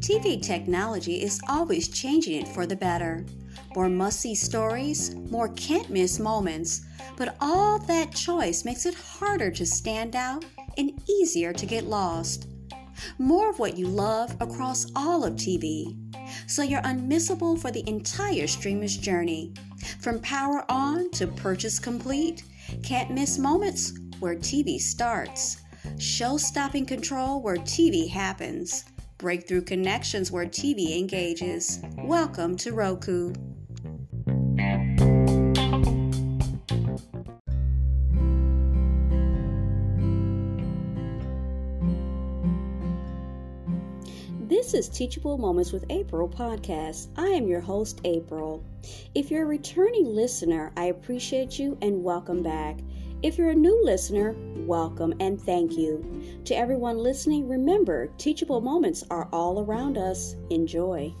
TV technology is always changing it for the better. More must see stories, more can't miss moments, but all that choice makes it harder to stand out and easier to get lost. More of what you love across all of TV, so you're unmissable for the entire streamer's journey. From power on to purchase complete, can't miss moments where TV starts, show stopping control where TV happens, breakthrough connections where TV engages. Welcome to Roku. This is Teachable Moments with April podcast. I am your host, April. If you're a returning listener, I appreciate you and welcome back. If you're a new listener, welcome and thank you. To everyone listening, remember, teachable moments are all around us. Enjoy.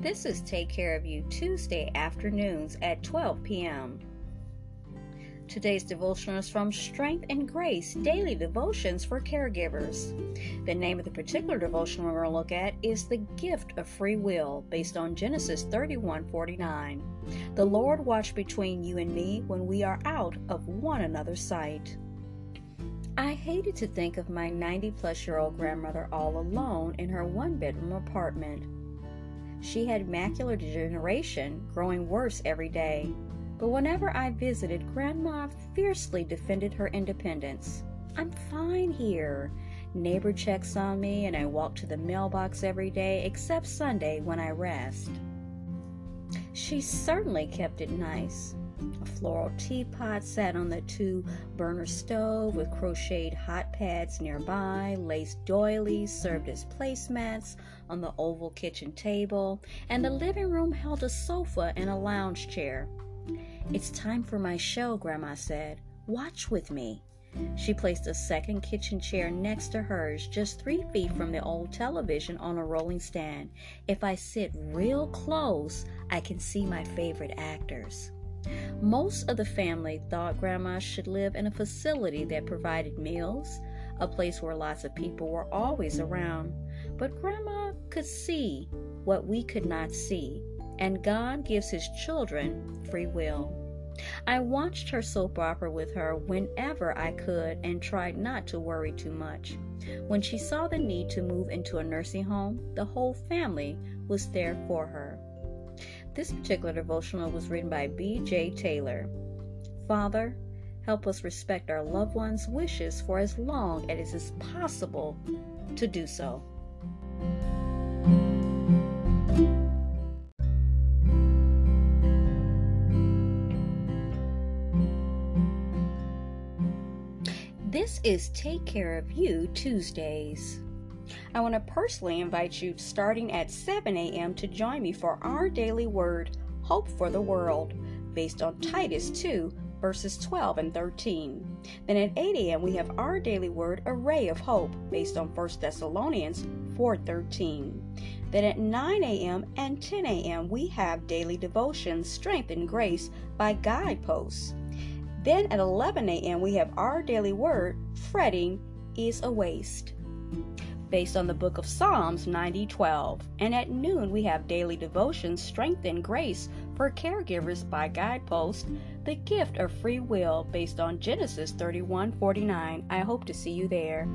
This is Take Care of You Tuesday afternoons at 12 p.m. Today's devotional is from Strength and Grace Daily Devotions for Caregivers. The name of the particular devotional we're going to look at is The Gift of Free Will, based on Genesis 31:49. The Lord watch between you and me when we are out of one another's sight. I hated to think of my 90 plus year old grandmother all alone in her one bedroom apartment. She had macular degeneration, growing worse every day. But whenever I visited, Grandma fiercely defended her independence. I'm fine here. Neighbor checks on me, and I walk to the mailbox every day, except Sunday when I rest. She certainly kept it nice. A floral teapot sat on the two burner stove with crocheted hot pads nearby, lace doilies served as placemats on the oval kitchen table, and the living room held a sofa and a lounge chair. It's time for my show, Grandma said. Watch with me. She placed a second kitchen chair next to hers, just three feet from the old television on a rolling stand. If I sit real close, I can see my favorite actors. Most of the family thought Grandma should live in a facility that provided meals, a place where lots of people were always around. But Grandma could see what we could not see, and God gives His children free will. I watched her soap opera with her whenever I could and tried not to worry too much. When she saw the need to move into a nursing home, the whole family was there for her. This particular devotional was written by B.J. Taylor. Father, help us respect our loved ones' wishes for as long as it is possible to do so. This is Take Care of You Tuesdays. I want to personally invite you starting at 7 a.m. to join me for our daily word, Hope for the World, based on Titus 2, verses 12 and 13. Then at 8 a.m. we have our daily word, A Ray of Hope, based on 1 Thessalonians 4:13. Then at 9 a.m. and 10 a.m. we have daily devotions, Strength and Grace by Guideposts. Then at 11 a.m. we have our daily word, Fretting is a Waste based on the book of Psalms 90:12. And at noon we have daily devotion strength and grace for caregivers by Guidepost, the gift of free will based on Genesis 31:49. I hope to see you there.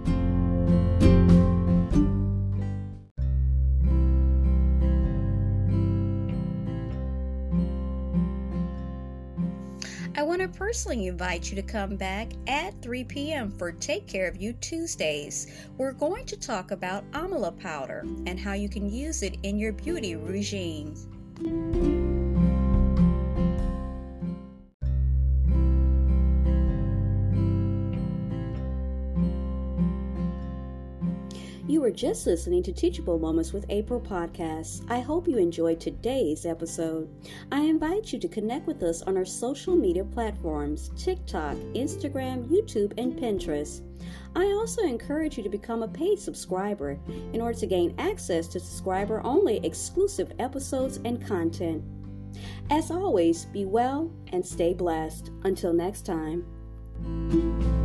Want to personally invite you to come back at 3 p.m. for Take Care of You Tuesdays. We're going to talk about amla powder and how you can use it in your beauty regime. Were just listening to Teachable Moments with April podcast. I hope you enjoyed today's episode. I invite you to connect with us on our social media platforms TikTok, Instagram, YouTube, and Pinterest. I also encourage you to become a paid subscriber in order to gain access to subscriber only exclusive episodes and content. As always, be well and stay blessed. Until next time.